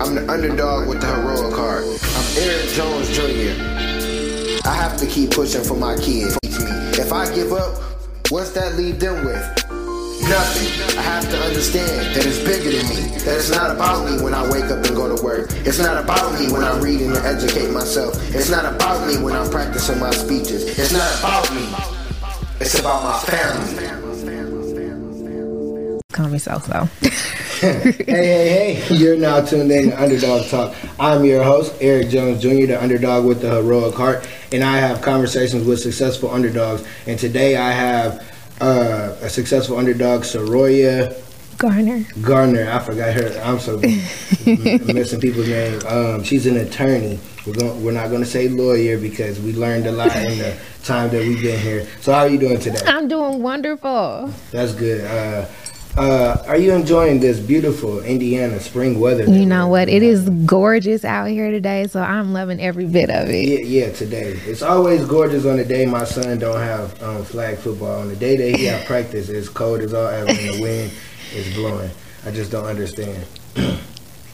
I'm the underdog with the heroic heart. I'm Eric Jones Jr. I have to keep pushing for my kids. If I give up, what's that leave them with? Nothing. I have to understand that it's bigger than me. That it's not about me when I wake up and go to work. It's not about me when I'm reading and educate myself. It's not about me when I'm practicing my speeches. It's not about me. It's about my family. Call me so so. Hey, hey, hey. You're now tuned in to Underdog Talk. I'm your host, Eric Jones Jr., the underdog with the heroic heart, and I have conversations with successful underdogs. And today I have uh, a successful underdog, Soroya Garner. Garner. I forgot her. I'm so missing people's name. Um, she's an attorney. We're going. We're not going to say lawyer because we learned a lot in the time that we've been here. So how are you doing today? I'm doing wonderful. That's good. Uh, uh, are you enjoying this beautiful Indiana spring weather? You know what? It is gorgeous out here today, so I'm loving every bit of it. Yeah, yeah. Today it's always gorgeous on the day my son don't have um, flag football. On the day that he have practice, it's cold as all ever, and the wind is blowing. I just don't understand.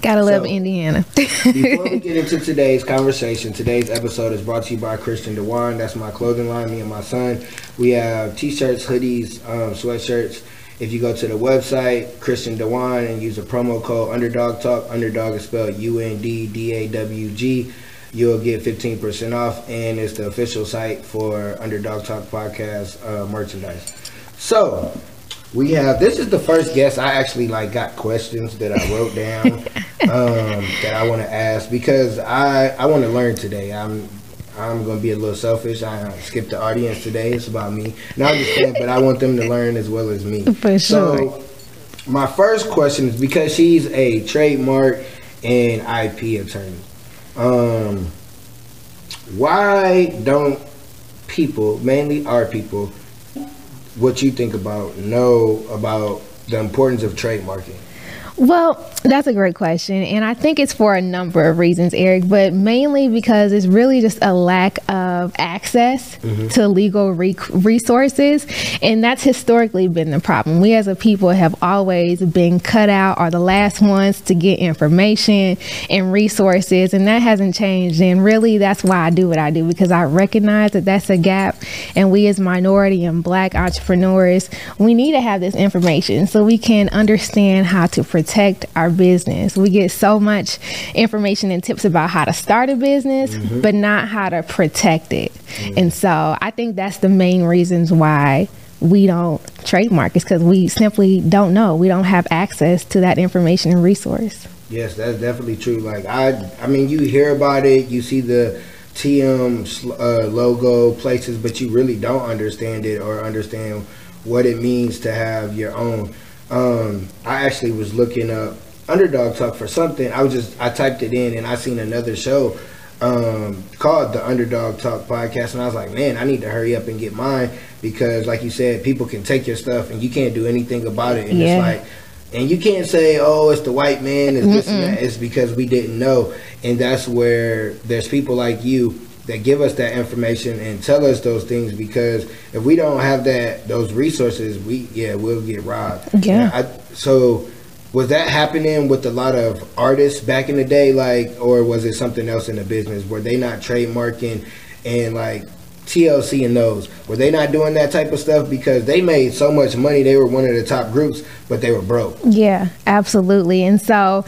Gotta love so, Indiana. before we get into today's conversation, today's episode is brought to you by Christian Dewan. That's my clothing line, me and my son. We have t-shirts, hoodies, um, sweatshirts if you go to the website, Christian Dewan, and use a promo code Underdog Talk, Underdog is spelled U N D D A W G, you'll get 15% off, and it's the official site for Underdog Talk Podcast uh, merchandise. So, we have this is the first guest I actually like got questions that I wrote down um, that I want to ask because I I want to learn today. I'm I'm gonna be a little selfish. I skipped the audience today. It's about me. Not just kidding, but I want them to learn as well as me. For sure. So, my first question is because she's a trademark and IP attorney. Um, why don't people, mainly our people, what you think about, know about the importance of trademarking? Well, that's a great question. And I think it's for a number of reasons, Eric, but mainly because it's really just a lack of access mm-hmm. to legal re- resources. And that's historically been the problem. We as a people have always been cut out or the last ones to get information and resources. And that hasn't changed. And really, that's why I do what I do because I recognize that that's a gap. And we as minority and black entrepreneurs, we need to have this information so we can understand how to protect protect our business. We get so much information and tips about how to start a business, mm-hmm. but not how to protect it. Mm-hmm. And so I think that's the main reasons why we don't trademark is because we simply don't know. We don't have access to that information and resource. Yes, that's definitely true. Like I, I mean, you hear about it, you see the TM uh, logo places, but you really don't understand it or understand what it means to have your own um, I actually was looking up Underdog Talk for something. I was just I typed it in and I seen another show um, called the Underdog Talk podcast, and I was like, man, I need to hurry up and get mine because, like you said, people can take your stuff and you can't do anything about it, and yeah. it's like. And you can't say, "Oh, it's the white man." It's this and that. It's because we didn't know, and that's where there's people like you that give us that information and tell us those things because if we don't have that those resources, we yeah we'll get robbed. Yeah. I, so was that happening with a lot of artists back in the day, like, or was it something else in the business? Were they not trademarking and like TLC and those were they not doing that type of stuff because they made so much money? They were one of the top groups, but they were broke. Yeah, absolutely. And so,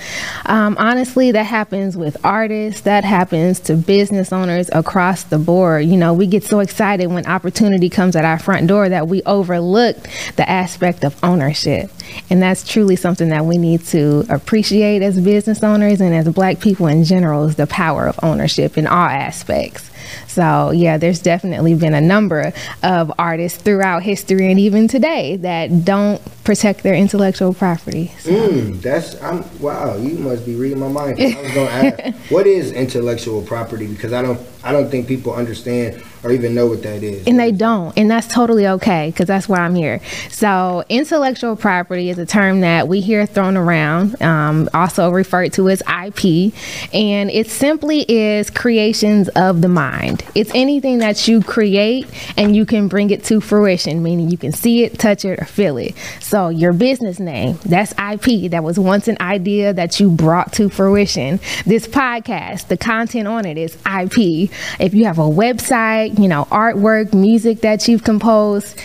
um, honestly, that happens with artists. That happens to business owners across the board. You know, we get so excited when opportunity comes at our front door that we overlook the aspect of ownership, and that's truly something that we need to appreciate as business owners and as Black people in general is the power of ownership in all aspects. So, yeah, there's definitely been a number of artists throughout history and even today that don't protect their intellectual property. So. Mm, that's I'm wow. You must be reading my mind. I was going to ask, what is intellectual property? Because I don't I don't think people understand or even know what that is. And they don't. And that's totally okay because that's why I'm here. So, intellectual property is a term that we hear thrown around, um, also referred to as IP. And it simply is creations of the mind. It's anything that you create and you can bring it to fruition, meaning you can see it, touch it, or feel it. So, your business name, that's IP. That was once an idea that you brought to fruition. This podcast, the content on it is IP. If you have a website, you know, artwork, music that you've composed,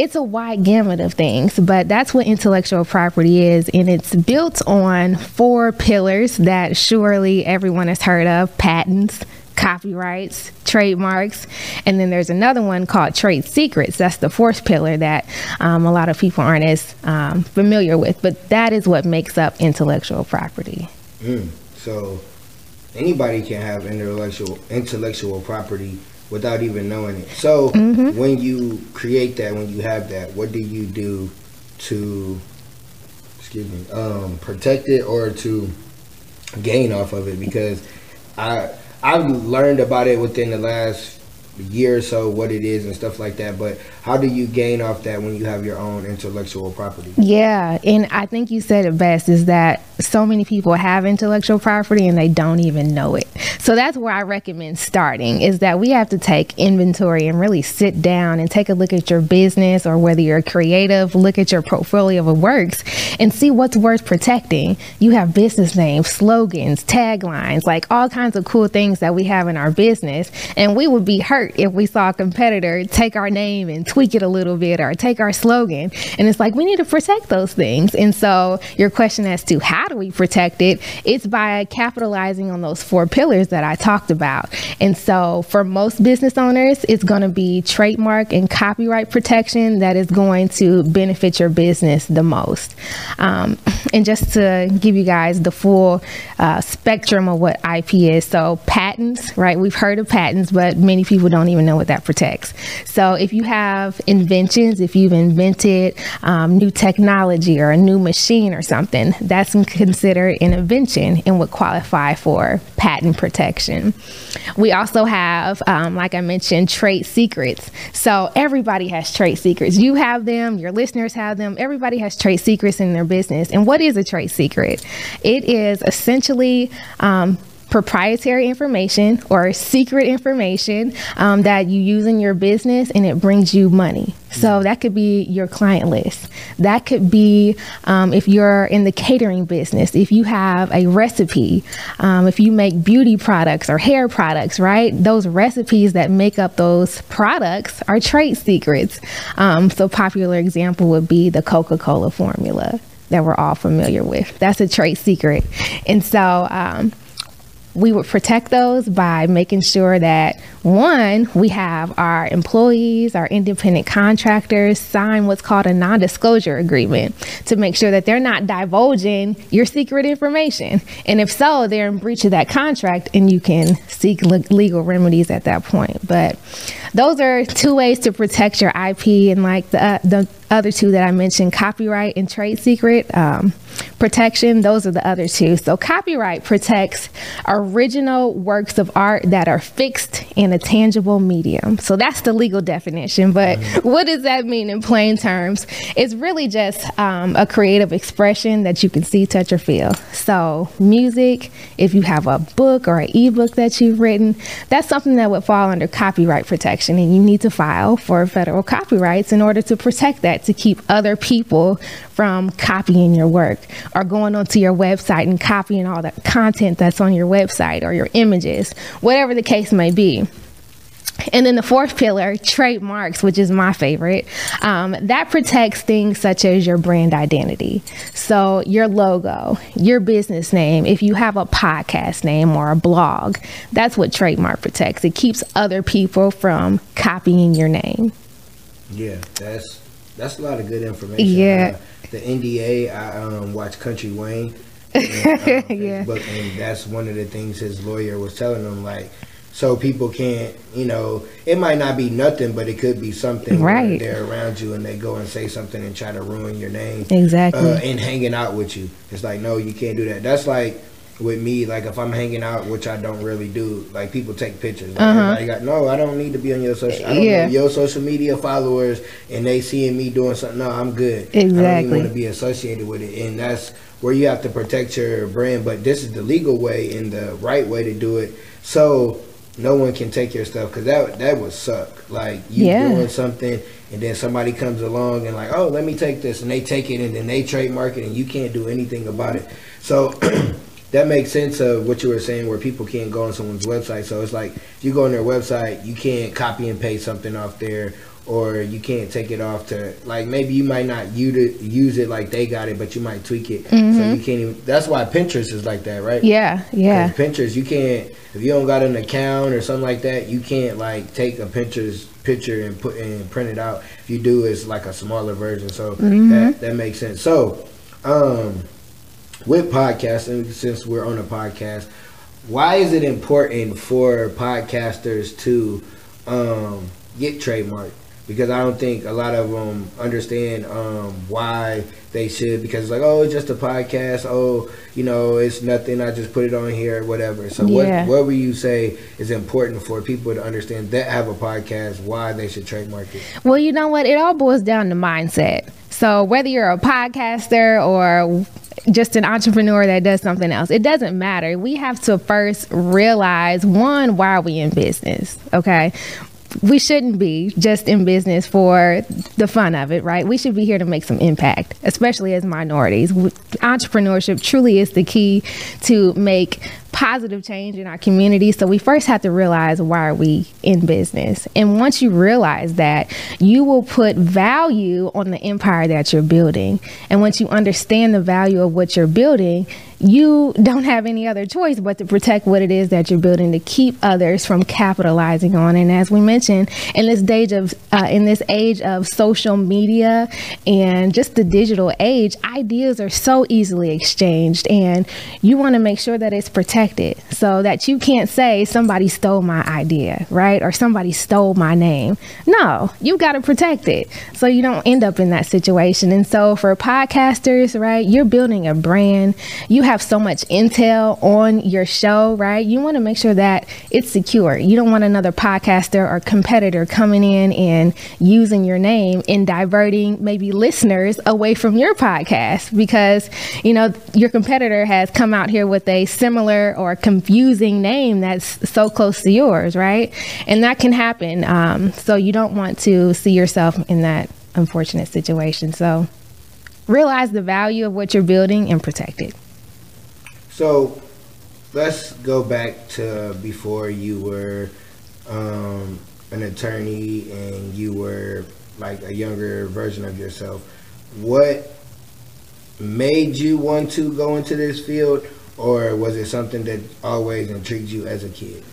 it's a wide gamut of things, but that's what intellectual property is. And it's built on four pillars that surely everyone has heard of patents, copyrights, trademarks, and then there's another one called trade secrets. That's the fourth pillar that um, a lot of people aren't as um, familiar with, but that is what makes up intellectual property. Mm. So anybody can have intellectual intellectual property without even knowing it. So mm-hmm. when you create that, when you have that, what do you do to excuse me um, protect it or to gain off of it? Because I I've learned about it within the last year or so what it is and stuff like that but how do you gain off that when you have your own intellectual property? Yeah and i think you said it best is that so many people have intellectual property and they don't even know it. So that's where i recommend starting is that we have to take inventory and really sit down and take a look at your business or whether you're creative look at your portfolio of works and see what's worth protecting. You have business names slogans taglines like all kinds of cool things that we have in our business and we would be hurt if we saw a competitor take our name and tweak it a little bit or take our slogan. And it's like we need to protect those things. And so your question as to how do we protect it, it's by capitalizing on those four pillars that I talked about. And so for most business owners, it's going to be trademark and copyright protection that is going to benefit your business the most. Um, and just to give you guys the full uh, spectrum of what IP is, so patents, right? We've heard of patents, but many people don't even know what that protects. So if you have inventions, if you've invented um, new technology or a new machine or something, that's considered an invention and would qualify for patent protection. We also have, um, like I mentioned, trade secrets. So everybody has trade secrets. You have them, your listeners have them. Everybody has trade secrets in their business. And what is a trade secret? It is essentially um, proprietary information or secret information um, that you use in your business and it brings you money. So mm-hmm. that could be your client list. That could be um, if you're in the catering business, if you have a recipe, um, if you make beauty products or hair products, right? Those recipes that make up those products are trade secrets. Um, so, popular example would be the Coca Cola formula that we're all familiar with. That's a trade secret. And so, um, we would protect those by making sure that one, we have our employees, our independent contractors sign what's called a non disclosure agreement to make sure that they're not divulging your secret information. And if so, they're in breach of that contract and you can seek le- legal remedies at that point. But those are two ways to protect your IP and like the, uh, the other two that I mentioned, copyright and trade secret um, protection, those are the other two. So, copyright protects original works of art that are fixed in a tangible medium. So, that's the legal definition. But mm-hmm. what does that mean in plain terms? It's really just um, a creative expression that you can see, touch, or feel. So, music, if you have a book or an ebook that you've written, that's something that would fall under copyright protection, and you need to file for federal copyrights in order to protect that to keep other people from copying your work or going onto your website and copying all the content that's on your website or your images, whatever the case may be. And then the fourth pillar, trademarks, which is my favorite, um, that protects things such as your brand identity. So, your logo, your business name, if you have a podcast name or a blog, that's what trademark protects. It keeps other people from copying your name. Yeah, that's that's a lot of good information. Yeah. The NDA, I um, watch Country Wayne. And, uh, yeah. and that's one of the things his lawyer was telling him, like, so people can't, you know, it might not be nothing, but it could be something. Right. They're around you and they go and say something and try to ruin your name. Exactly. Uh, and hanging out with you. It's like, no, you can't do that. That's like with me, like if I'm hanging out, which I don't really do, like people take pictures. Like uh-huh. got, no, I don't need to be on your social. I don't yeah. your social media followers, and they seeing me doing something. No, I'm good. Exactly. I don't want to be associated with it, and that's where you have to protect your brand. But this is the legal way and the right way to do it. So no one can take your stuff because that that would suck. Like you yeah. doing something and then somebody comes along and like, oh, let me take this, and they take it and then they trademark it, and you can't do anything about it. So that makes sense of what you were saying, where people can't go on someone's website. So it's like if you go on their website, you can't copy and paste something off there, or you can't take it off to like maybe you might not use it, use it like they got it, but you might tweak it. So you can't even. That's why Pinterest is like that, right? Yeah, yeah Pinterest, you can't if you don't got an account or something like that, you can't like take a Pinterest picture and put and print it out. If you do, it's like a smaller version. So that that makes sense. So, um, with podcasting, since we're on a podcast, why is it important for podcasters to um, get trademarked? Because I don't think a lot of them understand um, why they should. Because it's like, oh, it's just a podcast. Oh, you know, it's nothing. I just put it on here, whatever. So, Yeah. what what would you say is important for people to understand that have a podcast? Why they should trademark it? Well, you know what? It all boils down to mindset. So whether you're a podcaster or just an entrepreneur that does something else, it doesn't matter. We have to first realize one, why are we in business? Okay. We shouldn't be just in business for the fun of it, right? We should be here to make some impact, especially as minorities. Entrepreneurship truly is the key to make positive change in our community. So we first have to realize why are we in business. And once you realize that, you will put value on the empire that you're building. And once you understand the value of what you're building, you don't have any other choice but to protect what it is that you're building to keep others from capitalizing on. And as we mentioned, in this age of uh, in this age of social media and just the digital age, ideas are so easily exchanged, and you want to make sure that it's protected so that you can't say somebody stole my idea, right, or somebody stole my name. No, you got to protect it so you don't end up in that situation. And so for podcasters, right, you're building a brand. You have so much intel on your show, right? You want to make sure that it's secure. You don't want another podcaster or competitor coming in and using your name and diverting maybe listeners away from your podcast because, you know, your competitor has come out here with a similar or confusing name that's so close to yours, right? And that can happen. Um, so you don't want to see yourself in that unfortunate situation. So realize the value of what you're building and protect it. So let's go back to before you were um, an attorney and you were like a younger version of yourself. What made you want to go into this field, or was it something that always intrigued you as a kid?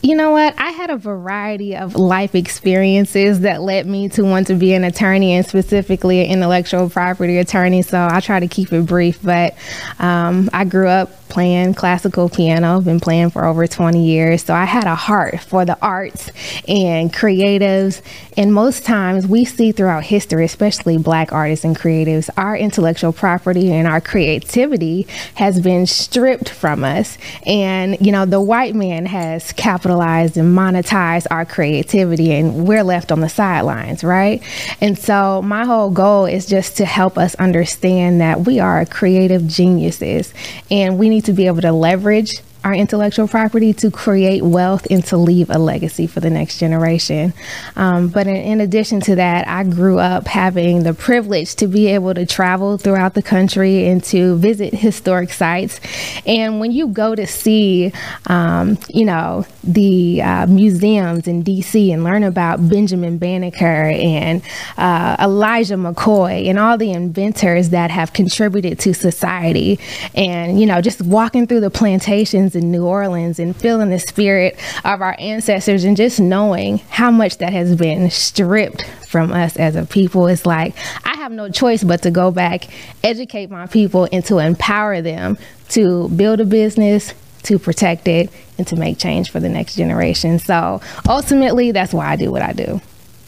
You know what? I had a variety of life experiences that led me to want to be an attorney and specifically an intellectual property attorney. So I'll try to keep it brief. But um, I grew up playing classical piano, I've been playing for over 20 years. So I had a heart for the arts and creatives. And most times we see throughout history, especially black artists and creatives, our intellectual property and our creativity has been stripped from us. And, you know, the white man has capitalized and monetize our creativity, and we're left on the sidelines, right? And so my whole goal is just to help us understand that we are creative geniuses and we need to be able to leverage our intellectual property to create wealth and to leave a legacy for the next generation. Um, but in, in addition to that, I grew up having the privilege to be able to travel throughout the country and to visit historic sites. And when you go to see, um, you know, the uh, museums in DC and learn about Benjamin Banneker and uh, Elijah McCoy and all the inventors that have contributed to society, and, you know, just walking through the plantations in New Orleans and feeling the spirit of our ancestors and just knowing how much that has been stripped from us as a people. It's like I have no choice but to go back, educate my people, and to empower them to build a business, to protect it, and to make change for the next generation. So ultimately, that's why I do what I do.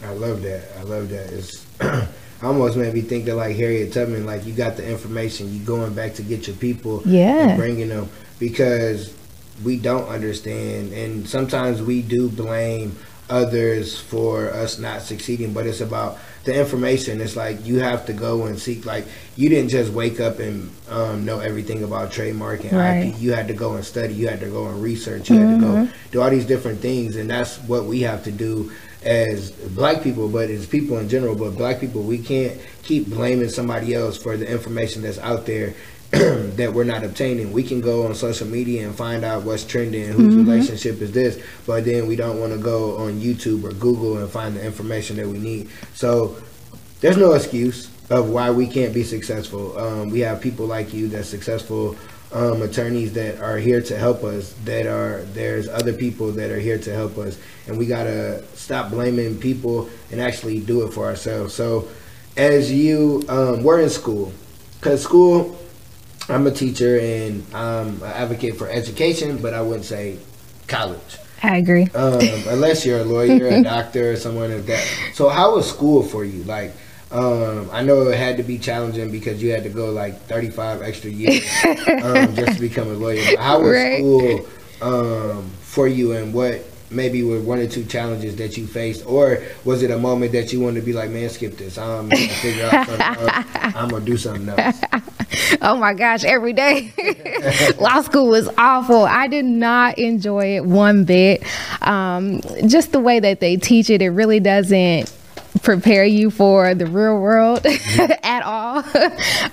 I love that. I love that. It's almost made me think of like Harriet Tubman. Like you got the information, you going back to get your people, Yeah. and bringing them because we don't understand, and sometimes we do blame others for us not succeeding, but it's about the information. It's like you have to go and seek. Like you didn't just wake up and um, know everything about trademark and Right. IP. You had to go and study. You had to go and research. You had to go do all these different things, and that's what we have to do as black people, but as people in general. But black people, we can't keep blaming somebody else for the information that's out there. that we're not obtaining. We can go on social media and find out what's trending, whose relationship is this, but then we don't want to go on YouTube or Google and find the information that we need. So there's no excuse of why we can't be successful. Um, we have people like you that's successful um, attorneys that are here to help us. That are there's other people that are here to help us, and we gotta stop blaming people and actually do it for ourselves. So, as you, um, we're in school, cause school. I'm a teacher and I'm an advocate for education, but I wouldn't say college I agree. um, unless you're a lawyer, a doctor, or someone like that. So, how was school for you? Like, um, I know it had to be challenging because you had to go like 35 extra years um, just to become a lawyer. But how was Right. school um, for you, and what maybe with one or two challenges that you faced, or was it a moment that you wanted to be like, man, skip this? I'm gonna figure out something. I'm gonna do something else. Oh my gosh, every day. Law school was awful. I did not enjoy it one bit. Um, just the way that they teach it, it really doesn't prepare you for the real world at all.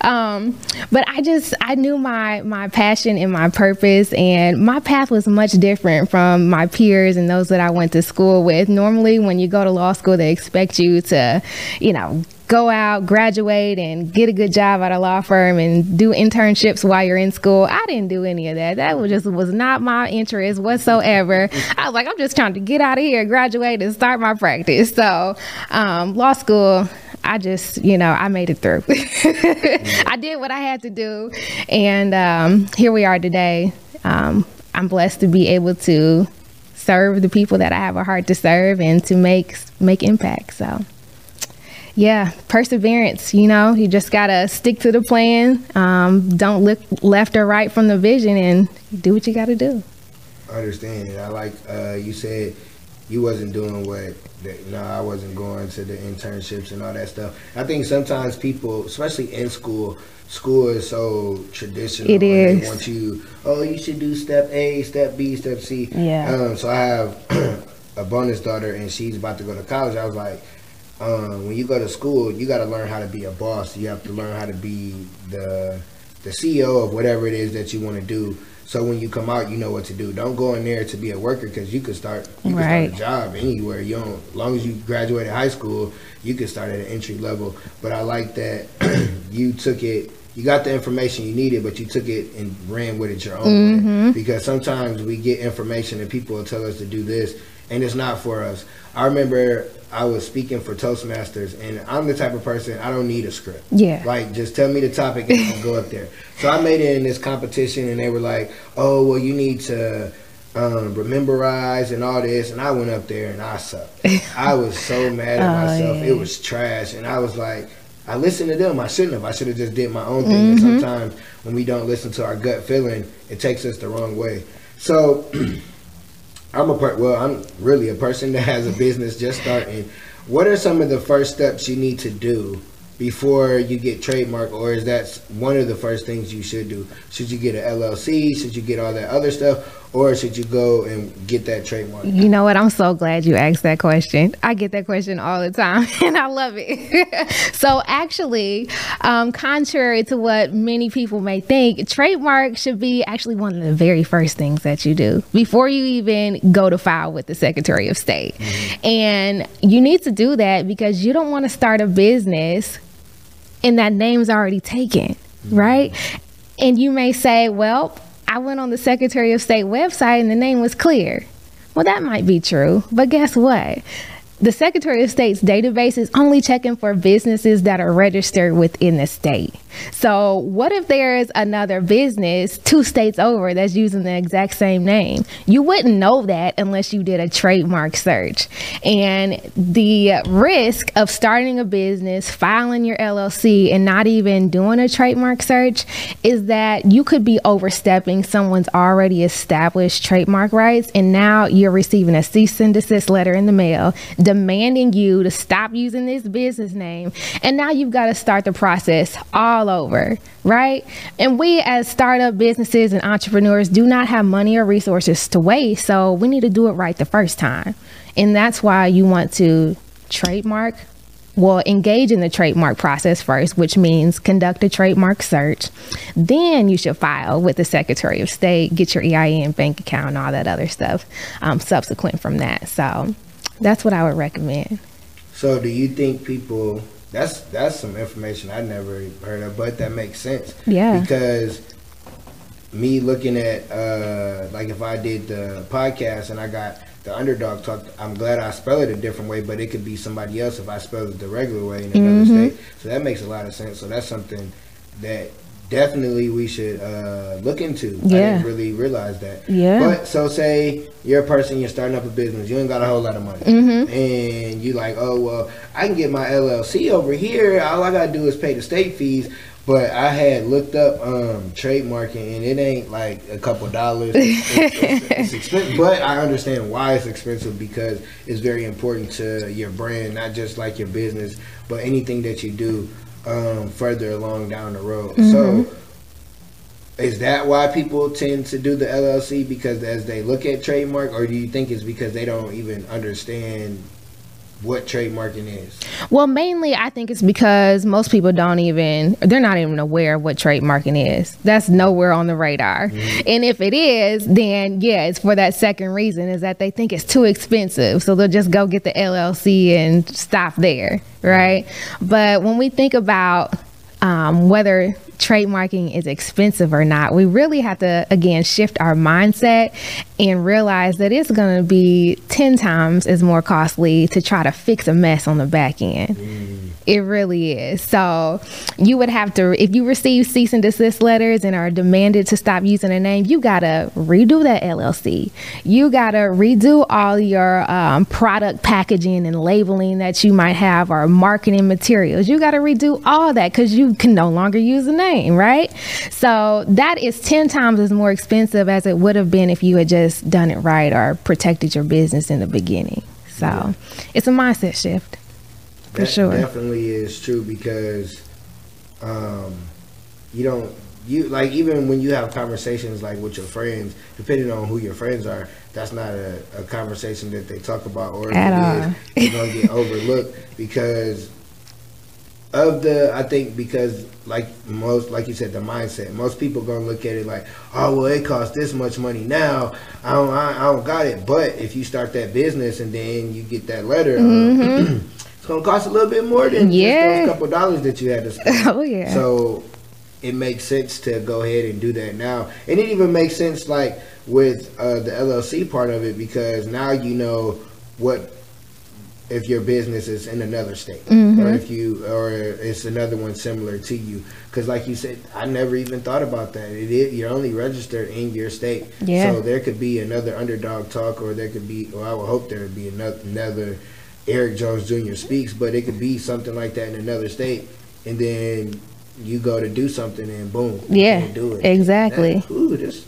um, but I just I knew my my passion and my purpose, and my path was much different from my peers and those that I went to school with. Normally, when you go to law school, they expect you to, you know, go out, graduate, and get a good job at a law firm and do internships while you're in school. I didn't do any of that. That was just was not my interest whatsoever. I was like, I'm just trying to get out of here, graduate, and start my practice. So, um, law school. I just, you know, I made it through. I did what I had to do, and um, here we are today. Um, I'm blessed to be able to serve the people that I have a heart to serve and to make make impact. So yeah, perseverance. You know, you just gotta stick to the plan. Um, don't look left or right from the vision, and do what you gotta do. I understand it. I like uh, you said you wasn't doing what that, no, I wasn't going to the internships and all that stuff. I think sometimes people, especially in school, school is so traditional. It is. They want you, oh, you should do step A, step B, step C. Yeah. Um, so I have a bonus daughter, and she's about to go to college. I was like, um, when you go to school, you got to learn how to be a boss. You have to learn how to be the the CEO of whatever it is that you want to do. So when you come out, you know what to do. Don't go in there to be a worker because you could start you Right. start a job anywhere. You don't, as long as you graduated high school, you can start at an entry level. But I like that you took it. You got the information you needed, but you took it and ran with it your own way. Because sometimes we get information and people will tell us to do this, and it's not for us. I remember I was speaking for Toastmasters, and I'm the type of person I don't need a script. Yeah. Like, just tell me the topic and I'll go up there. So I made it in this competition, and they were like, "Oh, well, you need to um, rememberize and all this." And I went up there and I sucked. I was so mad at Oh, myself. yeah. It was trash, and I was like. I listened to them. I shouldn't have. I should have just did my own thing. And sometimes when we don't listen to our gut feeling, it takes us the wrong way. So I'm a per- well, I'm really a person that has a business just starting. What are some of the first steps you need to do before you get trademark, or is that one of the first things you should do? Should you get an LLC? Should you get all that other stuff, or should you go and get that trademark? You know what? I'm so glad you asked that question. I get that question all the time, and I love it. so, actually, um, contrary to what many people may think, trademark should be actually one of the very first things that you do before you even go to file with the Secretary of State. And you need to do that because you don't want to start a business and that name's already taken, right? And you may say, well, I went on the Secretary of State website and the name was clear. Well, that might be true, but guess what? The Secretary of State's database is only checking for businesses that are registered within the state. So, what if there is another business two states over that's using the exact same name? You wouldn't know that unless you did a trademark search. And the risk of starting a business, filing your LLC, and not even doing a trademark search is that you could be overstepping someone's already established trademark rights. And now you're receiving a cease and desist letter in the mail demanding you to stop using this business name. And now you've got to start the process all over, right? And we, as startup businesses and entrepreneurs, do not have money or resources to waste. So we need to do it right the first time. And that's why you want to trademark. Well, engage in the trademark process first, which means conduct a trademark search. Then you should file with the Secretary of State, get your EIN, bank account, and all that other stuff um, subsequent from that. So that's what I would recommend. So, do you think people that's that's some information I never heard of, but that makes sense. Yeah. Because me looking at uh like if I did the podcast and I got the underdog talk, I'm glad I spell it a different way, but it could be somebody else if I spell it the regular way in another Mhm. state. So that makes a lot of sense. So that's something that definitely we should uh look into. I Yeah. didn't really realize that. Yeah. But so say you're a person, you're starting up a business, you ain't got a whole lot of money. Mhm. And you like, oh well, I can get my LLC over here. All I gotta do is pay the state fees. But I had looked up um, trademarking, and it ain't like a couple dollars. It's, it's, it's expensive, but I understand why it's expensive because it's very important to your brand, not just like your business, but anything that you do um, further along down the road. So, is that why people tend to do the LLC because as they look at trademark, or do you think it's because they don't even understand what trademarking is? Well, mainly I think it's because most people don't even they're not even aware of what trademarking is. That's nowhere on the radar. Mm-hmm. And if it is, then yeah, it's for that second reason is that they think it's too expensive. So they'll just go get the LLC and stop there, right? Mm-hmm. But when we think about um, whether trademarking is expensive or not, we really have to again shift our mindset and realize that it's going to be 10 times as more costly to try to fix a mess on the back end. It really is. So you would have to, if you receive cease and desist letters and are demanded to stop using a name, you gotta redo that LLC. You gotta redo all your um, product packaging and labeling that you might have, or marketing materials. You gotta redo all that because you can no longer use the name, right? So that is ten times as more expensive as it would have been if you had just done it right or protected your business in the beginning. So it's a mindset shift. For that sure. definitely is true because um, you don't you like even when you have conversations like with your friends, depending on who your friends are, that's not a, a conversation that they talk about, or At all. is, it's gonna get overlooked because of the I think because like most like you said the mindset most people gonna look at it like oh well it costs this much money now I don't I, I don't got it but if you start that business and then you get that letter uh, it's gonna cost a little bit more than Mm-hmm. Yeah. just those couple dollars that you had to spend Oh, yeah. so it makes sense to go ahead and do that now and it even makes sense like with uh, the LLC part of it because now you know what if your business is in another state Mm-hmm. or if you or it's another one similar to you because like you said i never even thought about that it is you're only registered in your state Yeah. so there could be another underdog talk or there could be or i would hope there would be another, another eric jones jr speaks but it could be something like that in another state and then you go to do something and boom you Yeah, do it exactly. That- ooh, this.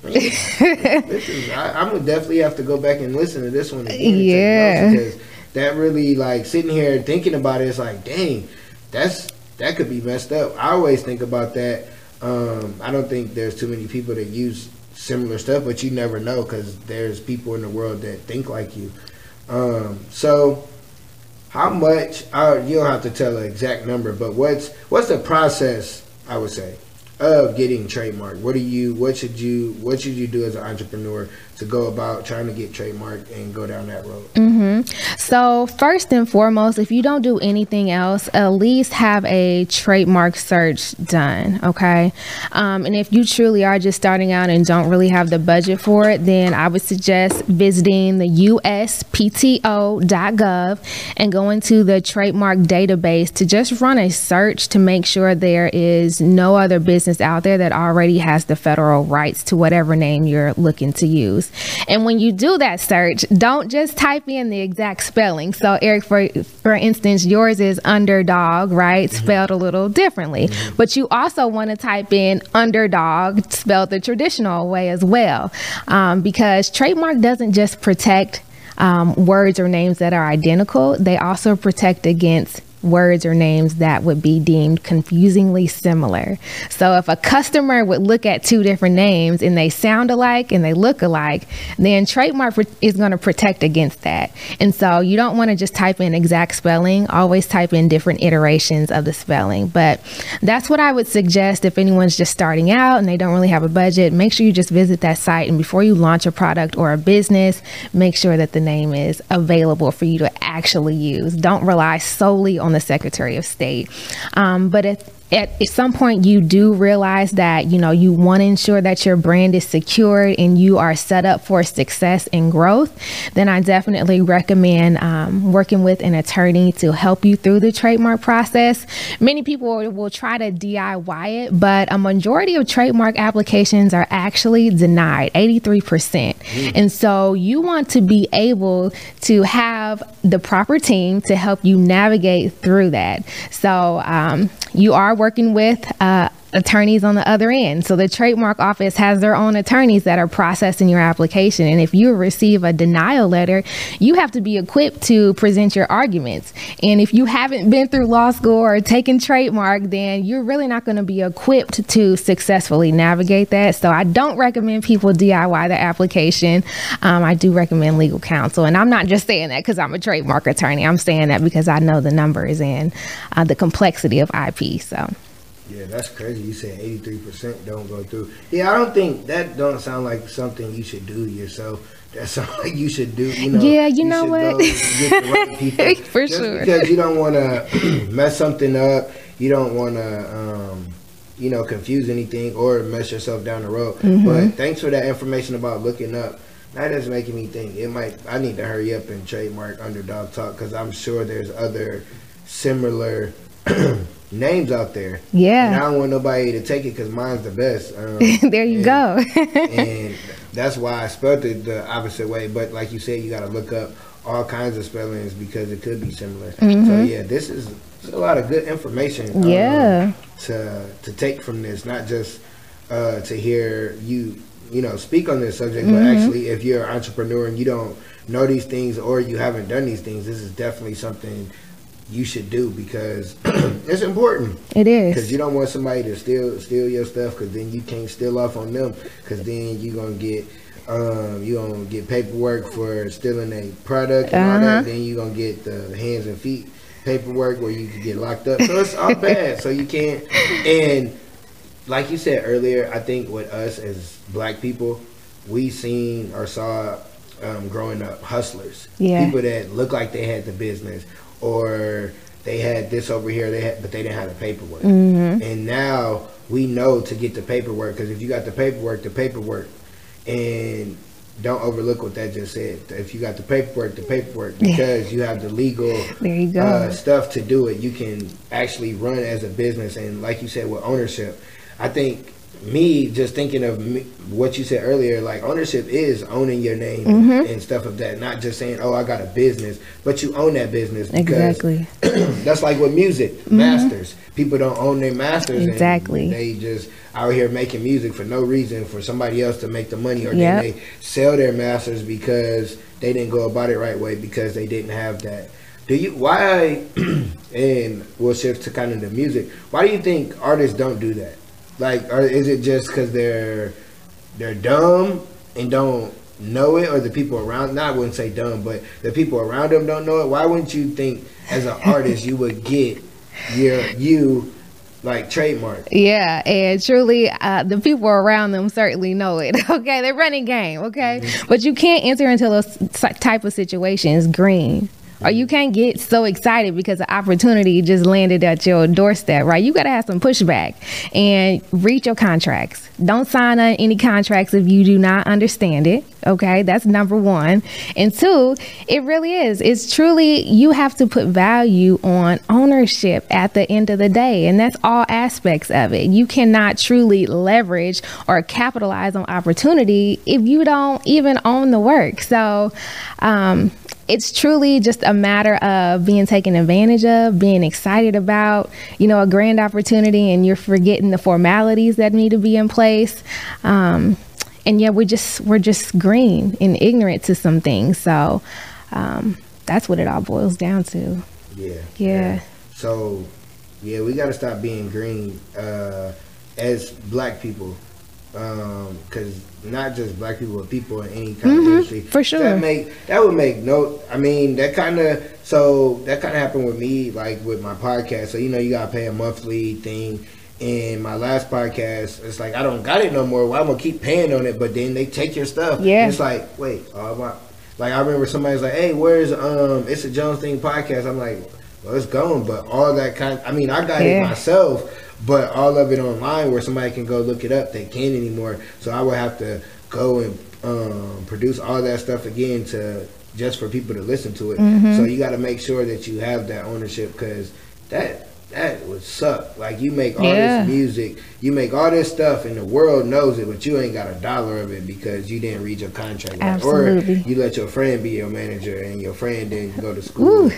this is, I, I'm gonna definitely have to go back and listen to this one again. Yeah. because that really like sitting here thinking about it. It's like, dang, that's that could be messed up. I always think about that. Um, I don't think there's too many people that use similar stuff, but you never know because there's people in the world that think like you. Um, so, how much? Uh, you don't have to tell an exact number, but what's what's the process? I would say of getting trademark? What do you what should you what should you do as an entrepreneur to go about trying to get trademark and go down that road? Mm-hmm. So first and foremost, if you don't do anything else, at least have a trademark search done. Okay, um, and if you truly are just starting out and don't really have the budget for it, then I would suggest visiting the USPTO.gov and going to the trademark database to just run a search to make sure there is no other business business out there that already has the federal rights to whatever name you're looking to use. And when you do that search, don't just type in the exact spelling. So, Eric, for for instance, yours is underdog, right? Mm-hmm. Spelled a little differently. Mm-hmm. But you also want to type in underdog spelled the traditional way as well, um, because trademark doesn't just protect um, words or names that are identical, they also protect against words or names that would be deemed confusingly similar. So if a customer would look at two different names and they sound alike and they look alike, then trademark is going to protect against that. And so you don't want to just type in exact spelling, always type in different iterations of the spelling. But that's what I would suggest if anyone's just starting out and they don't really have a budget, make sure you just visit that site and before you launch a product or a business, make sure that the name is available for you to actually use. Don't rely solely on the Secretary of State. Um, but if at, some point you do realize that you know you want to ensure that your brand is secured and you are set up for success and growth then i definitely recommend um, working with an attorney to help you through the trademark process. Many people will, will try to diy it but a majority of trademark applications are actually denied 83% mm. and so you want to be able to have the proper team to help you navigate through that. So um, you are working with uh, attorneys on the other end. So the trademark office has their own attorneys that are processing your application. And if you receive a denial letter, you have to be equipped to present your arguments. And if you haven't been through law school or taken trademark, then you're really not going to be equipped to successfully navigate that. So I don't recommend people DIY the application. Um, I do recommend legal counsel. And I'm not just saying that because I'm a trademark attorney. I'm saying that because I know the numbers and uh, the complexity of IP. So. Yeah, that's crazy. You said eighty three percent don't go through. Yeah, I don't think that don't sound like something you should do yourself. That sounds like you should do. You know. Yeah, you, you know what? Right For Just sure. Because you don't want to mess something up. You don't want to. Um, you know, confuse anything or mess yourself down the road. Mm-hmm. But thanks for that information about looking up. That is making me think it might. I need to hurry up and trademark Underdog Talk because I'm sure there's other similar names out there. Yeah. And I don't want nobody to take it because mine's the best. Um, there you and, go. and that's why I spelled it the opposite way. But like you said, you got to look up all kinds of spellings because it could be similar. Mm-hmm. So yeah, this is a lot of good information. Um, yeah. To to take from this, not just uh, to hear you you know speak on this subject, mm-hmm. but actually if you're an entrepreneur and you don't know these things or you haven't done these things, this is definitely something you should do because it's important. It is because you don't want somebody to steal steal your stuff because then you can't steal off on them because then you are gonna get um, you gonna get paperwork for stealing a product and uh-huh. all that. Uh-huh. Then you are gonna get the hands and feet paperwork where you can get locked up. So it's all bad. So you can't. And like you said earlier, I think with us as black people, we seen or saw um, growing up hustlers, yeah. people that look like they had the business or they had this over here, they had, but they didn't have the paperwork. Mm-hmm. And now we know to get the paperwork because if you got the paperwork, the paperwork, and don't overlook what that just said. If you got the paperwork, the paperwork, because you have the legal there you go. Uh, stuff to do it, you can actually run as a business. And like you said, with ownership, I think me just thinking of me, what you said earlier, like ownership is owning your name mm-hmm. and stuff of that, not just saying, "Oh, I got a business," but you own that business. Exactly. that's like with music, mm-hmm. masters. People don't own their masters. Exactly. they just out here making music for no reason for somebody else to make the money, or yep. they sell their masters because they didn't go about it right way because they didn't have that. Do you why? and we'll shift to kind of the music. Why do you think artists don't do that? Like, or is it just because they're they're dumb and don't know it, or the people around? Not I wouldn't say dumb, but the people around them don't know it. Why wouldn't you think, as an artist, you would get your you like trademark. Yeah, and truly, uh, the people around them certainly know it. Okay, they're running game. Okay, mm-hmm. but you can't enter into those type of situations green or you can't get so excited because the opportunity just landed at your doorstep, right? You got to have some pushback and read your contracts. Don't sign on any contracts if you do not understand it. Okay, that's number one. And two, it really is. It's truly, you have to put value on ownership at the end of the day. And that's all aspects of it. You cannot truly leverage or capitalize on opportunity if you don't even own the work. So, um, it's truly just a matter of being taken advantage of, being excited about, you know, a grand opportunity, and you're forgetting the formalities that need to be in place. Um, and yeah, we're just we're just green and ignorant to some things. So um, that's what it all boils down to. Yeah. Yeah. yeah. So yeah, we got to stop being green uh, as black people because um, not just black people, but people in any kind mm-hmm, of industry. For sure, that make that would make no. I mean, that kind of so that kind of happened with me, like with my podcast. So you know, you gotta pay a monthly thing. And my last podcast, it's like I don't got it no more. Well, I'm gonna keep paying on it, but then they take your stuff. Yeah, it's like wait, oh my. Like I remember somebody's like, "Hey, where's um? It's a Jones thing podcast." I'm like, "Well, it's going," but all that kind. I mean, I got yeah. it myself but all of it online where somebody can go look it up, they can't anymore. So I would have to go and um, produce all that stuff again to just for people to listen to it. Mm-hmm. So you got to make sure that you have that ownership because that that would suck. Like you make all yeah. this music, you make all this stuff, and the world knows it, but you ain't got a dollar of it because you didn't read your contract, Absolutely. or you let your friend be your manager, and your friend didn't go to school. Ooh.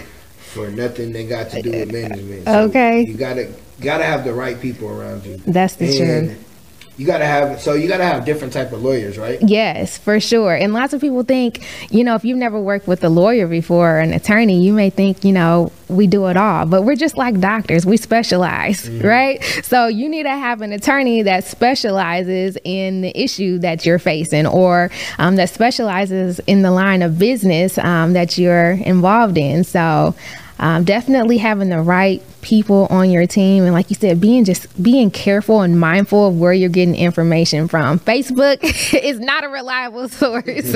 For nothing that got to do with management. So okay. You gotta gotta have the right people around you. That's the truth. You gotta have so you gotta have different type of lawyers, right? Yes, for sure. And lots of people think, you know, if you've never worked with a lawyer before, an attorney, you may think, you know, we do it all, but we're just like doctors. We specialize, mm-hmm. right? So you need to have an attorney that specializes in the issue that you're facing, or um, that specializes in the line of business um, that you're involved in. So um, definitely having the right people on your team and like you said being just being careful and mindful of where you're getting information from. Facebook is not a reliable source.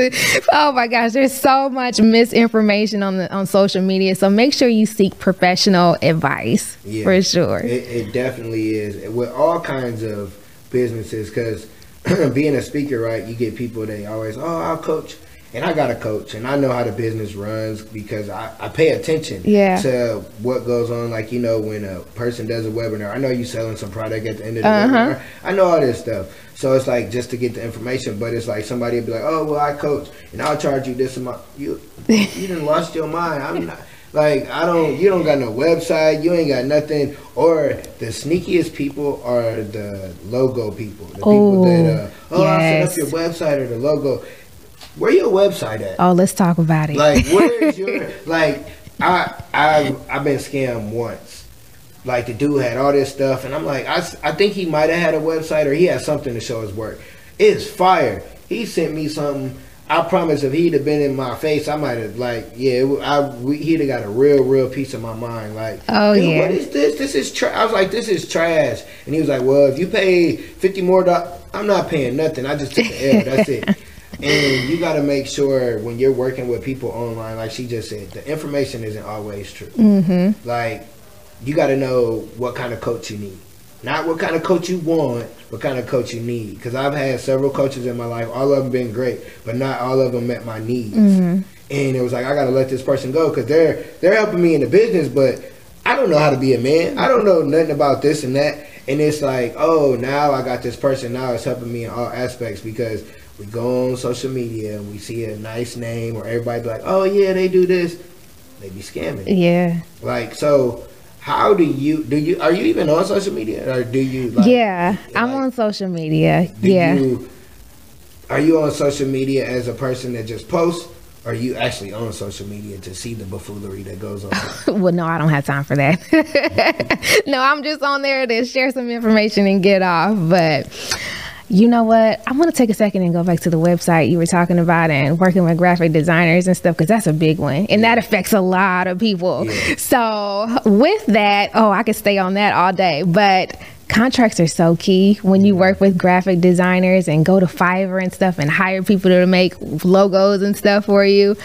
Oh my gosh there's so much misinformation on the on social media. So make sure you seek professional advice yeah, for sure. It, it definitely is with all kinds of businesses because being a speaker right you get people that always oh i'll coach and I got a coach and I know how the business runs because I, I pay attention yeah. to what goes on. Like, you know, when a person does a webinar, I know you selling some product at the end of the uh-huh. webinar. I know all this stuff. So it's like just to get the information, but it's like somebody will be like, oh, well, I coach and I'll charge you this amount. You, you didn't lost your mind. I'm not. Like I don't, you don't got no website, you ain't got nothing. Or the sneakiest people are the logo people, the people that, uh, oh, yes. I'll set up your website or the logo where your website at? Oh, let's talk about it. Like, where is your like? I I I've been scammed once. Like the dude had all this stuff, and I'm like, I, I think he might have had a website or he had something to show his work. It's fire. He sent me something. I promise, if he'd have been in my face, I might have like, yeah, I we, he'd have got a real, real piece of my mind. Like, oh yeah, what is this? This is trash. I was like, this is trash. And he was like, well, if you pay fifty more I'm not paying nothing. I just took the L. That's it. and you got to make sure when you're working with people online, like she just said, the information isn't always true. Mm-hmm. Like you got to know what kind of coach you need, not what kind of coach you want, what kind of coach you need. Because I've had several coaches in my life, all of them been great, but not all of them met my needs. Mm-hmm. And it was like I got to let this person go because they're they're helping me in the business, but I don't know how to be a man. I don't know nothing about this and that. And it's like, oh, now I got this person. Now it's helping me in all aspects because we go on social media and we see a nice name or everybody be like, oh yeah, they do this. They be scamming. Yeah. Like so. How do you do you are you even on social media or do you? Like, yeah, I'm on social media. Yeah. You, are you on social media as a person that just posts? Or are you actually on social media to see the buffoonery that goes on? well, no, I don't have time for that. no, I'm just on there to share some information and get off. But you know what? I want to take a second and go back to the website you were talking about and working with graphic designers and stuff because that's a big one and that affects a lot of people. Yeah. So, with that, oh, I could stay on that all day, but contracts are so key when you work with graphic designers and go to Fiverr and stuff and hire people to make logos and stuff for you.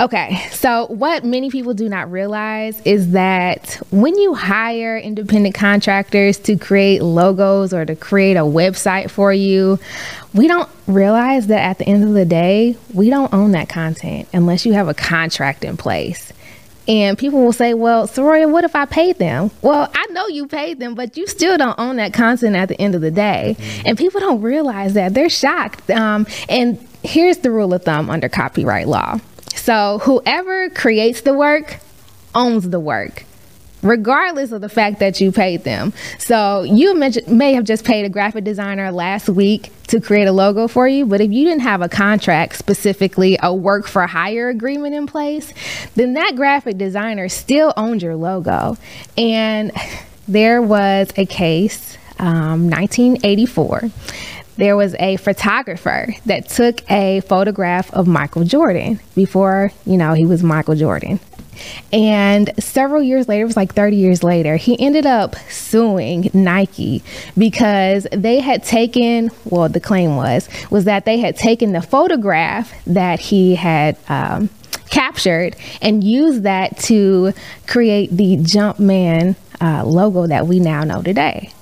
Okay, so what many people do not realize is that when you hire independent contractors to create logos or to create a website for you, we don't realize that at the end of the day, we don't own that content unless you have a contract in place. And people will say, well, Soroya, what if I paid them? Well, I know you paid them, but you still don't own that content at the end of the day. And people don't realize that. They're shocked. Um, and here's the rule of thumb under copyright law so whoever creates the work owns the work regardless of the fact that you paid them. So you may have just paid a graphic designer last week to create a logo for you, but if you didn't have a contract, specifically a work for hire agreement in place, then that graphic designer still owns your logo. And there was a case, um, 1984 there was a photographer that took a photograph of Michael Jordan before, you know, he was Michael Jordan. And several years later, it was like 30 years later, he ended up suing Nike because they had taken, well, the claim was, was that they had taken the photograph that he had um, captured and used that to create the Jumpman uh, logo that we now know today.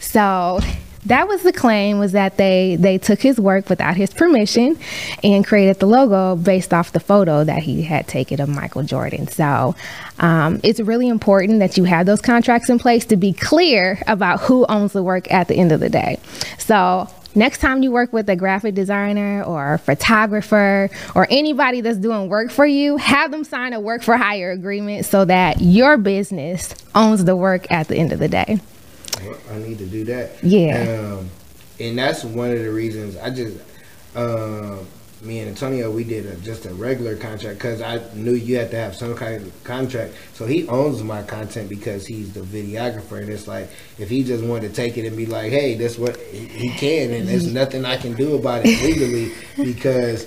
So that was the claim was that they they took his work without his permission and created the logo based off the photo that he had taken of Michael Jordan. So um, it's really important that you have those contracts in place to be clear about who owns the work at the end of the day. So next time you work with a graphic designer or photographer or anybody that's doing work for you, have them sign a work for hire agreement so that your business owns the work at the end of the day. I need to do that. Yeah. Um, and that's one of the reasons I just, uh, me and Antonio, we did a, just a regular contract because I knew you had to have some kind of contract. So he owns my content because he's the videographer, and it's like if he just wanted to take it and be like, "Hey, that's what he can," and there's nothing I can do about it legally because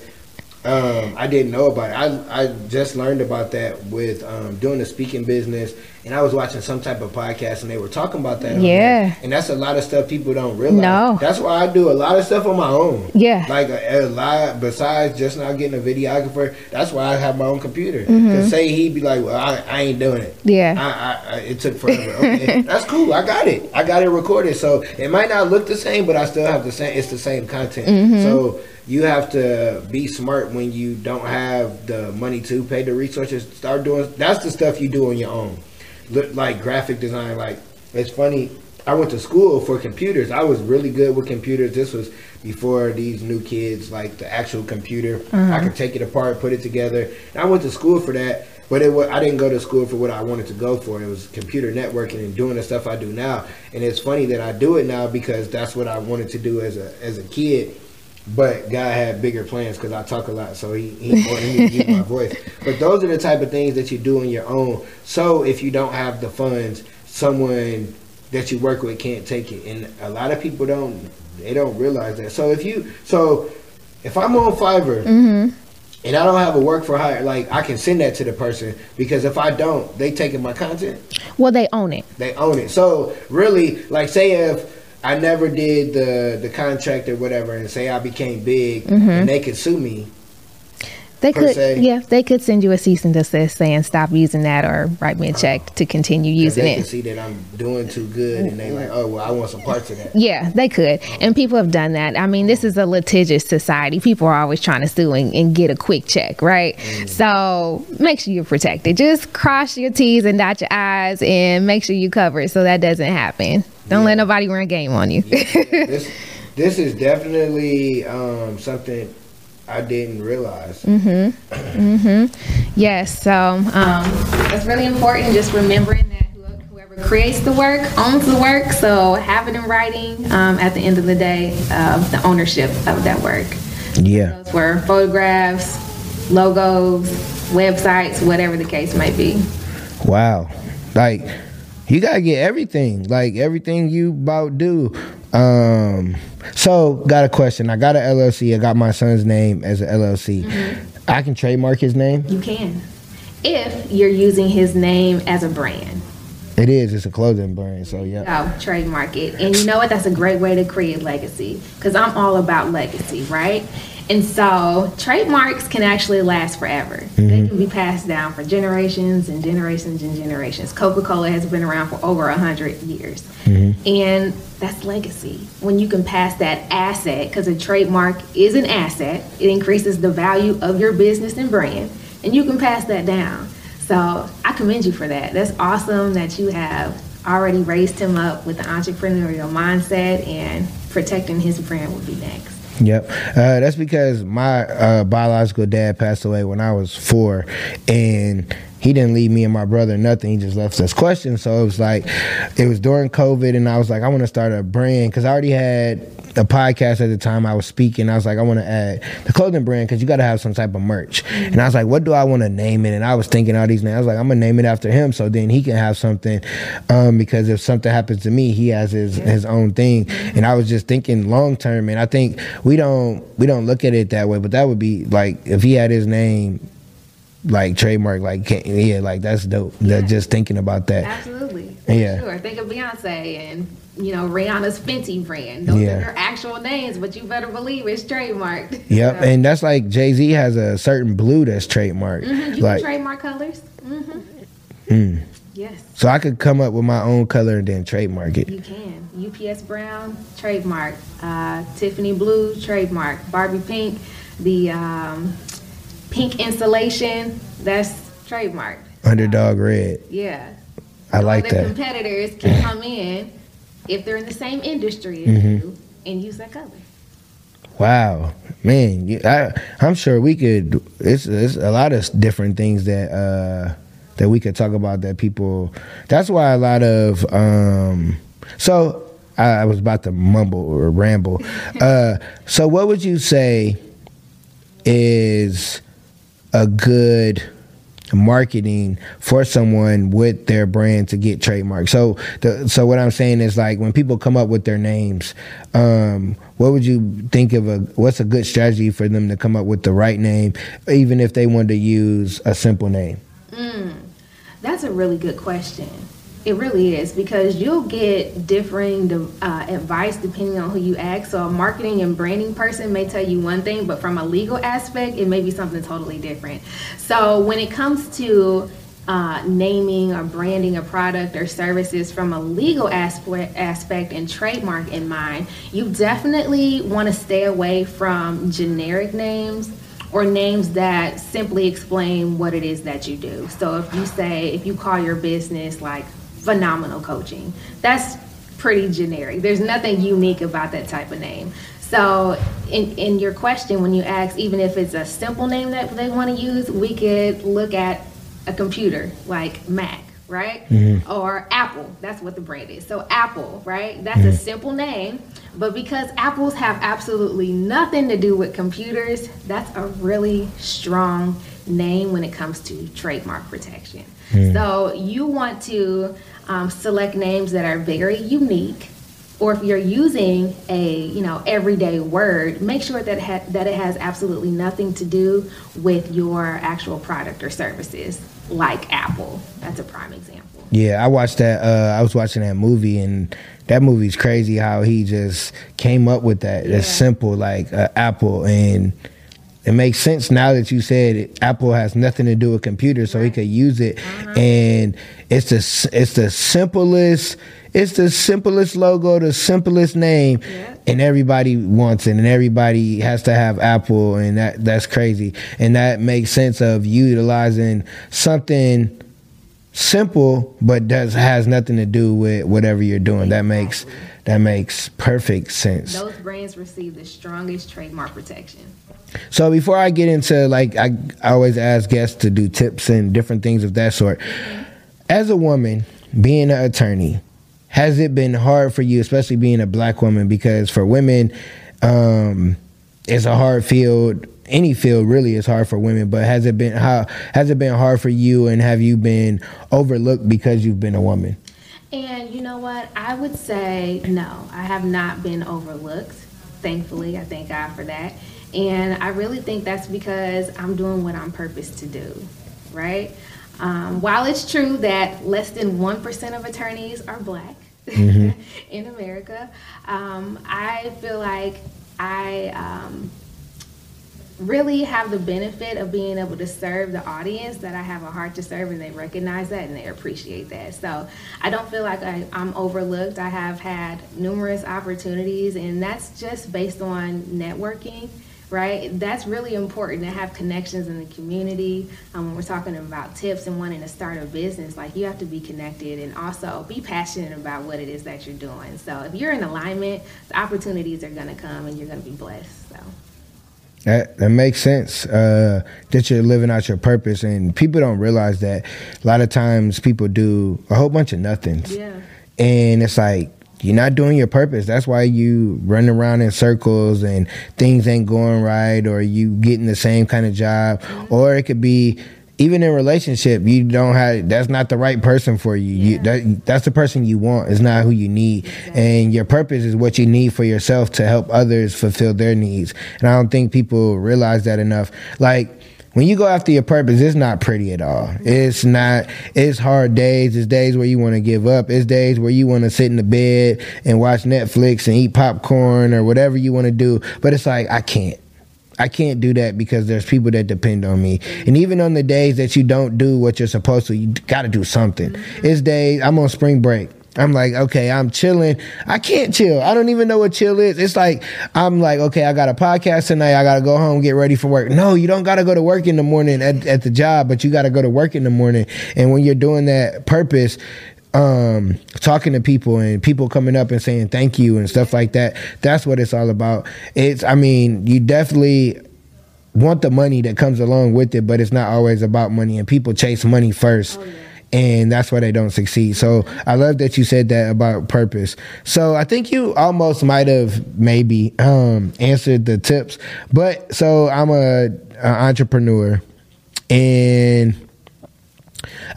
um, I didn't know about it. I, I just learned about that with um, doing the speaking business, and I was watching some type of podcast, and they were talking about that. Yeah, and that's a lot of stuff people don't realize. No, that's why I do a lot of stuff on my own. Yeah, like a, a lot besides just not getting a videographer. That's why I have my own computer. Because mm-hmm. say he'd be like, "Well, I, I ain't doing it." Yeah, I, I, it took forever. Okay, that's cool. I got it. I got it recorded. So it might not look the same, but I still have the same. It's the same content. Mm-hmm. So you have to be smart when you don't have the money to pay the researchers. Start doing that's the stuff you do on your own. Look like graphic design. Like it's funny. I went to school for computers. I was really good with computers. This was before these new kids, like the actual computer. Uh-huh. I could take it apart, put it together. And I went to school for that. But it was, I didn't go to school for what I wanted to go for. It was computer networking and doing the stuff I do now. And it's funny that I do it now because that's what I wanted to do as a as a kid but God had bigger plans because I talk a lot, so he, he wanted me to use my voice. But those are the type of things that you do on your own. So if you don't have the funds, someone that you work with can't take it, and a lot of people don't. They don't realize that. So if you, so if I'm on Fiverr. Mm-hmm. And I don't have a work for hire, like I can send that to the person because if I don't, they taking my content. Well, they own it. They own it. So really, like say if I never did the the contract or whatever, and say I became big, mm-hmm. and they could sue me. They could, se. yeah, they could send you a cease and desist saying stop using that or write me a check to continue using they it. Can see that I'm doing too good, and they like, oh well, I want some parts of that. Yeah, they could, and people have done that. I mean, this is a litigious society. People are always trying to sue and, and get a quick check, right? Mm. So make sure you're protected. Just cross your T's and dot your I's, and make sure you cover it so that doesn't happen. Don't yeah. let nobody run game on you. yeah, this, this is definitely um, something I didn't realize. Mm-hmm. mm-hmm. Yes. So um, it's really important just remembering that whoever creates the work owns the work. So have it in writing um, at the end of the day of the ownership of that work. Yeah. Those were photographs, logos, websites, whatever the case may be. Wow. Like you gotta get everything. Like everything you about do. Um So, got a question. I got an LLC. I got my son's name as an LLC. Mm-hmm. I can trademark his name. You can. If you're using his name as a brand. It is. It's a clothing brand. So, yeah. Oh, trademark it. And you know what? That's a great way to create legacy because I'm all about legacy, right? And so trademarks can actually last forever. They mm-hmm. can be passed down for generations and generations and generations. Coca Cola has been around for over 100 years. Mm-hmm. And that's legacy. When you can pass that asset, because a trademark is an asset, it increases the value of your business and brand, and you can pass that down. So I commend you for that. That's awesome that you have already raised him up with the entrepreneurial mindset, and protecting his brand would be next. Yep. Uh, that's because my uh, biological dad passed away when I was four, and he didn't leave me and my brother nothing. He just left us questions. So it was like, it was during COVID, and I was like, I want to start a brand because I already had a podcast at the time I was speaking. I was like, I want to add the clothing brand because you got to have some type of merch. And I was like, what do I want to name it? And I was thinking all these names. I was like, I'm gonna name it after him, so then he can have something. Um, because if something happens to me, he has his his own thing. And I was just thinking long term. And I think we don't we don't look at it that way. But that would be like if he had his name. Like trademark, like yeah, like that's dope. That just thinking about that. Absolutely. For Yeah. Sure. Think of Beyonce and you know Rihanna's Fenty brand. Those Yeah. are her actual names, but you better believe it's trademarked. Yep, So, and that's like Jay Z has a certain blue that's trademarked. mhm, you Like, can trademark colors. hmm mm. Yes, so I could come up with my own color and then trademark it. you can. UPS brown trademark. Uh, Tiffany blue trademark. Barbie pink. The um, pink insulation that's trademarked. Underdog red. Yeah. I like that. competitors can come in if they're in the same industry as Mm-hmm. you and use that color. Wow, man, you, I, I'm sure we could. It's, it's a lot of different things that uh, that we could talk about that people. That's why a lot of. Um, so I, I was about to mumble or ramble. Uh, so what would you say is a good marketing for someone with their brand to get trademarked. So the so what I'm saying is like when people come up with their names, um, what would you think of a what's a good strategy for them to come up with the right name, even if they want to use a simple name? That's a really good question. It really is because you'll get differing uh, advice depending on who you ask. So, a marketing and branding person may tell you one thing, but from a legal aspect, it may be something totally different. So, when it comes to uh, naming or branding a product or services from a legal aspect, aspect and trademark in mind, you definitely want to stay away from generic names or names that simply explain what it is that you do. So if you say, if you call your business like phenomenal coaching, that's pretty generic. There's nothing unique about that type of name. So in, in your question, when you ask, even if it's a simple name that they want to use, we could look at a computer like Mac, right? Mm-hmm. Or Apple. That's what the brand is. So Apple, right? That's a mm-hmm. simple name. But because apples have absolutely nothing to do with computers, that's a really strong name when it comes to trademark protection. Mm-hmm. So you want to um, select names that are very unique or if you're using a you know everyday word make sure that ha- that it has absolutely nothing to do with your actual product or services like apple that's a prime example Yeah, I watched that. Uh, I was watching that movie, and that movie's crazy. How he just came up with that. It's Yeah. simple, like uh, Apple, and it makes sense now that you said it, Apple has nothing to do with computers, so he could use it. Uh-huh. And it's the it's the simplest. It's the simplest logo, the simplest name, Yeah. and everybody wants it, and everybody has to have Apple, and that that's crazy. And that makes sense of utilizing something simple but does has nothing to do with whatever you're doing that makes that makes perfect sense those brands receive the strongest trademark protection so before i get into like i, I always ask guests to do tips and different things of that sort as a woman being an attorney has it been hard for you especially being a black woman because for women um it's a hard field any field really is hard for women but has it been how has it been hard for you and have you been overlooked because you've been a woman And you know what? I would say no, I have not been overlooked. thankfully. I thank God for that. And I really think that's because I'm doing what I'm purposed to do, right? Um, while it's true that less than 1% of attorneys are black mm-hmm. in America, um, I feel like I um, really have the benefit of being able to serve the audience that I have a heart to serve, and they recognize that and they appreciate that. So I don't feel like I, am overlooked. I have had numerous opportunities, and that's just based on networking. Right, that's really important to have connections in the community. Um, when we're talking about tips and wanting to start a business, like you have to be connected and also be passionate about what it is that you're doing. So if you're in alignment, the opportunities are going to come, and you're going to be blessed. So. That, that makes sense. Uh, that you're living out your purpose, and people don't realize that. A lot of times, people do a whole bunch of nothings, yeah. and it's like you're not doing your purpose. That's why you run around in circles and things ain't going right, or you getting the same kind of job, mm-hmm. or it could be even in relationship, you don't have that's not the right person for you. Yeah. you that, that's the person you want. It's not who you need. Exactly. And your purpose is what you need for yourself to help others fulfill their needs. And I don't think people realize that enough. Like when you go after your purpose, it's not pretty at all. It's not. It's hard days. It's days where you want to give up. It's days where you want to sit in the bed and watch Netflix and eat popcorn or whatever you want to do. But it's like I can't. I can't do that because there's people that depend on me. And even on the days that you don't do what you're supposed to, you got to do something. It's days, I'm on spring break. I'm like, okay, I'm chilling. I can't chill. I don't even know what chill is. It's like, I'm like, okay, I got a podcast tonight. I got to go home, get ready for work. No, you don't got to go to work in the morning at, at the job, but you got to go to work in the morning. And when you're doing that purpose, um, talking to people and people coming up and saying thank you and stuff like that. That's what it's all about. It's, I mean, you definitely want the money that comes along with it, but it's not always about money. And people chase money first. Oh, yeah. And that's why they don't succeed. So I love that you said that about purpose. So I think you almost might have maybe um, answered the tips. But so I'm a, a entrepreneur, and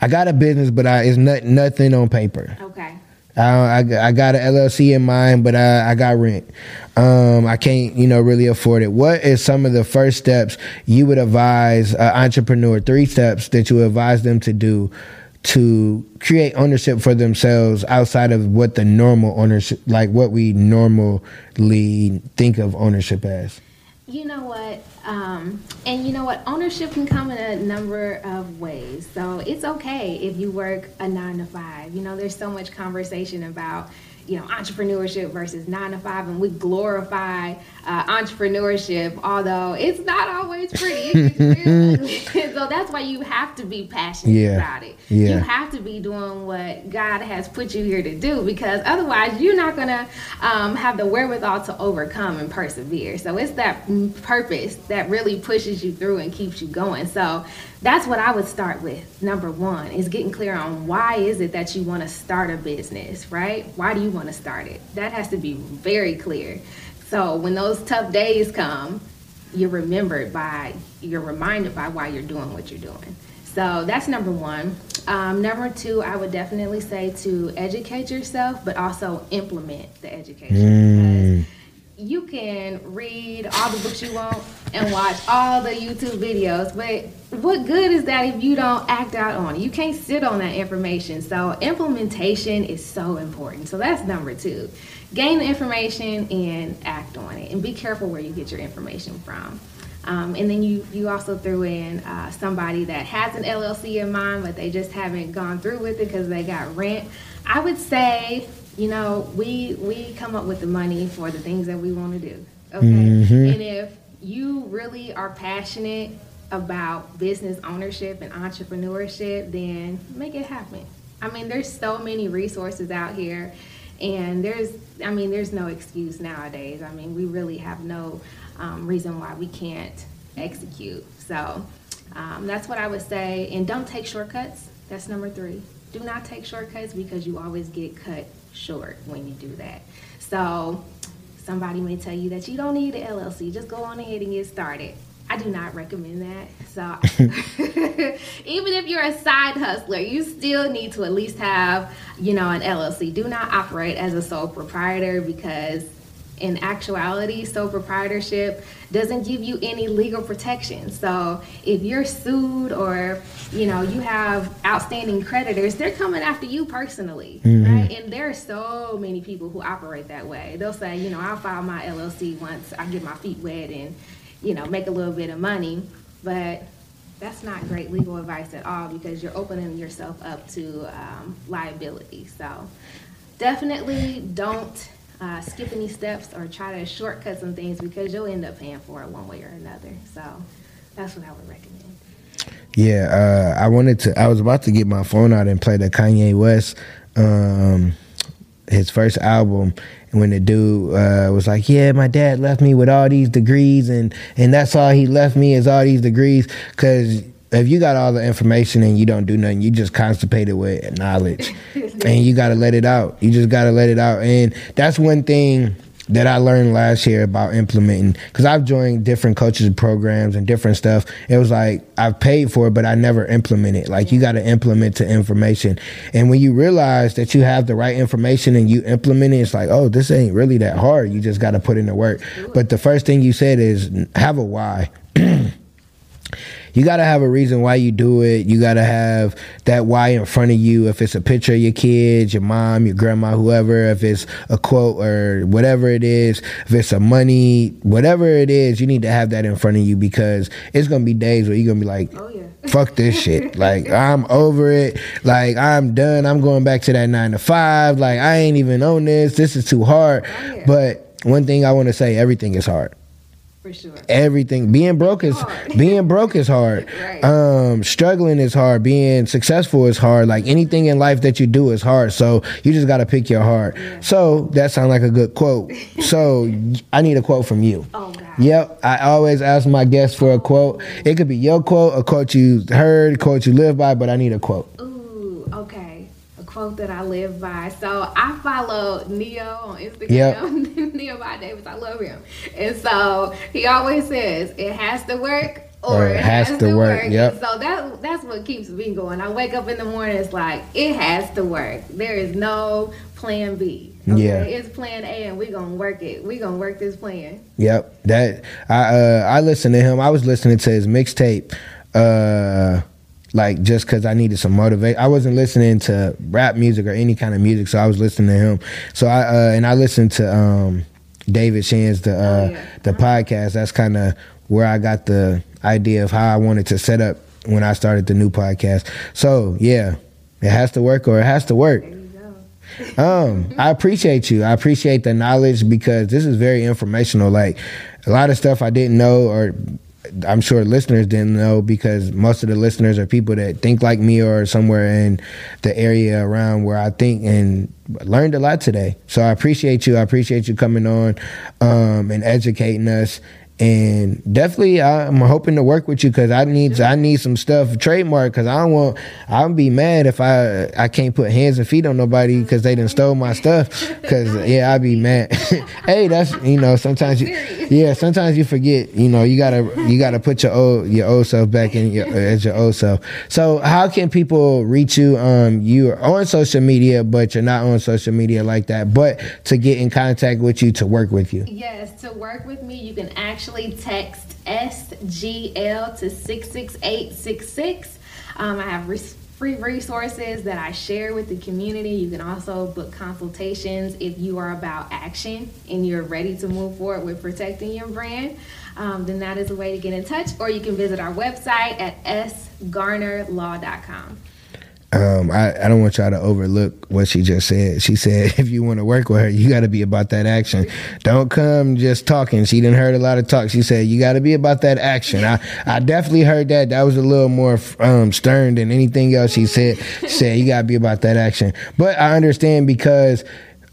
I got a business, but I, it's not, nothing on paper. Okay. I, I, got an LLC in mind, but I, I got rent. Um, I can't, you know, really afford it. What is some of the first steps you would advise an entrepreneur? Three steps that you advise them to do to create ownership for themselves outside of what the normal ownership, like what we normally think of ownership as. You know what? Um, and you know what? Ownership can come in a number of ways. So it's okay if you work a nine to five. You know, there's so much conversation about you know entrepreneurship versus nine to five and we glorify uh, entrepreneurship although it's not always pretty so that's why you have to be passionate yeah. about it yeah. you have to be doing what god has put you here to do because otherwise you're not to um, have the wherewithal to overcome and persevere so it's that purpose that really pushes you through and keeps you going so that's what I would start with. Number one is getting clear on why is it that you want to start a business, right? Why do you want to start it? That has to be very clear. So when those tough days come, you're remembered by, you're reminded by why you're doing what you're doing. So that's number one. Um, number two, I would definitely say to educate yourself, but also implement the education. Mm you can read all the books you want and watch all the YouTube videos, but what good is that if you don't act out on it? You can't sit on that information. So implementation is so important. So that's number two. Gain the information and act on it, and be careful where you get your information from. Um, and then you you also threw in uh, somebody that has an LLC in mind, but they just haven't gone through with it because they got rent. I would say you know, we we come up with the money for the things that we want to do. Okay, mm-hmm. and if you really are passionate about business ownership and entrepreneurship, then make it happen. I mean, there's so many resources out here, and there's, I mean, there's no excuse nowadays. I mean, we really have no um, reason why we can't execute. So um, that's what I would say. And don't take shortcuts. That's number three. Do not take shortcuts because you always get cut short when you do that. So somebody may tell you that you don't need an LLC, just go on ahead and get started. I do not recommend that. So even if you're a side hustler, you still need to at least have, you know, an LLC. Do not operate as a sole proprietor because in actuality, sole proprietorship doesn't give you any legal protection. So if you're sued or you know you have outstanding creditors, they're coming after you personally, mm-hmm. right? And there are so many people who operate that way. They'll say, you know, I'll file my LLC once I get my feet wet and you know make a little bit of money, but that's not great legal advice at all because you're opening yourself up to um, liability. So definitely don't uh, skip any steps or try to shortcut some things because you'll end up paying for it one way or another. So that's what I would recommend. Yeah, uh, I wanted to. I was about to get my phone out and play the Kanye West, um, his first album, and when the dude uh, was like, "Yeah, my dad left me with all these degrees, and and that's all he left me is all these degrees," because if you got all the information and you don't do nothing, you just constipated with knowledge, and you got to let it out. You just got to let it out, and that's one thing that I learned last year about implementing because I've joined different coaches programs and different stuff. It was like I've paid for it, but I never implemented. Like you got to implement the information, and when you realize that you have the right information and you implement it, it's like, oh, this ain't really that hard. You just got to put in the work. But the first thing you said is have a why. you got to have a reason why you do it. You got to have that why in front of you. If it's a picture of your kids, your mom, your grandma, whoever, if it's a quote or whatever it is, if it's a money, whatever it is, you need to have that in front of you because it's going to be days where you're going to be like, oh, yeah. fuck this shit. Like, I'm over it. Like, I'm done. I'm going back to that nine to five. Like, I ain't even on this. This is too hard. Oh, yeah. But one thing I want to say everything is hard. For sure. Everything being broke is being broke is hard. right. Um, struggling is hard. Being successful is hard. Like anything in life that you do is hard. So you just got to pick your heart. Yeah. So that sounds like a good quote. So I need a quote from you. Oh God. Yep. I always ask my guests for a quote. It could be your quote, a quote you heard, a quote you live by, but I need a quote. Ooh. Quote that I live by. So I follow Neo on Instagram. Yep. Neo by Davis. I love him. And so he always says it has to work or, it has, has to, work. work. Yep. so that that's what keeps me going. I wake up in the morning, it's like it has to work. There is no plan B. Okay? Yeah, it's plan A, and we gonna work it. We gonna work this plan. Yep. That I uh, I listened to him. I was listening to his mixtape. Uh, like just because I needed some motivation. I wasn't listening to rap music or any kind of music, so I was listening to him. So I uh, and I listened to um, David Shands the uh, oh, yeah. the podcast. That's kind of where I got the idea of how I wanted to set up when I started the new podcast. So yeah, it has to work or it has to work. um, I appreciate you. I appreciate the knowledge because this is very informational. Like a lot of stuff I didn't know or I'm sure listeners didn't know because most of the listeners are people that think like me or somewhere in the area around where I think and learned a lot today. So I appreciate you. I appreciate you coming on um, and educating us and definitely I'm hoping to work with you because I need I need some stuff trademark because I don't want I'll be mad if I I can't put hands and feet on nobody because they didn't stole my stuff because yeah I'd be mad. hey, that's you know sometimes you yeah sometimes you forget you know you gotta you gotta put your old your old self back in your as your old self. So how can people reach you? Um, you are on social media, but you're not on social media like that. But to get in contact with you to work with you. Yes, to work with me, you can actually actually text SGL to 66866. Um, I have re- free resources that I share with the community. You can also book consultations if you are about action and you're ready to move forward with protecting your brand. Um, then that is a way to get in touch, or you can visit our website at sgarnerlaw.com. Um, I, I don't want y'all to overlook what she just said. She said, if you want to work with her, you got to be about that action. Don't come just talking. She didn't heard a lot of talk. She said, you got to be about that action. I, I definitely heard that. That was a little more um, stern than anything else she said. She said, you got to be about that action. But I understand because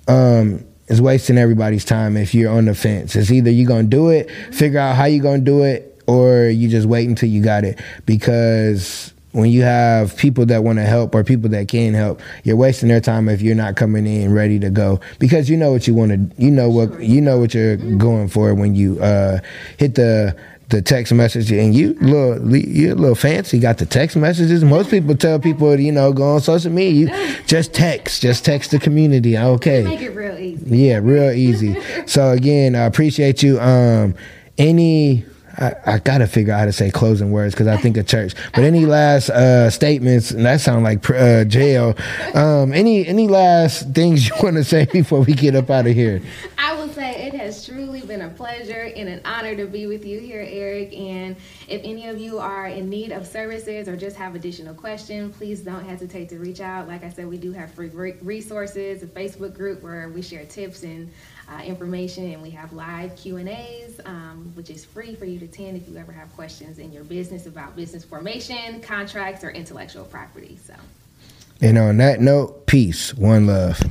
um, it's wasting everybody's time if you're on the fence. It's either you're going to do it, figure out how you're going to do it, or you just wait until you got it. Because when you have people that want to help or people that can help, you're wasting their time if you're not coming in ready to go because you know what you want to, you know what you know what you're going for when you uh, hit the the text message, and you little you're a little fancy. Got the text messages. Most people tell people, you know, go on social media. You just text, just text the community. Okay, Make it real easy. yeah, real easy. so again, I appreciate you. Um, any. I, I gotta figure out how to say closing words because I think of church. But any last uh, statements? And that sound like uh, jail. Um, any any last things you want to say before we get up out of here? I will say it has truly been a pleasure and an honor to be with you here, Eric. And if any of you are in need of services or just have additional questions, please don't hesitate to reach out. Like I said, we do have free resources, a Facebook group where we share tips and uh, information, and we have live Q and A's, um, which is free for you to attend if you ever have questions in your business about business formation, contracts, or intellectual property. So. And on that note, peace, one love.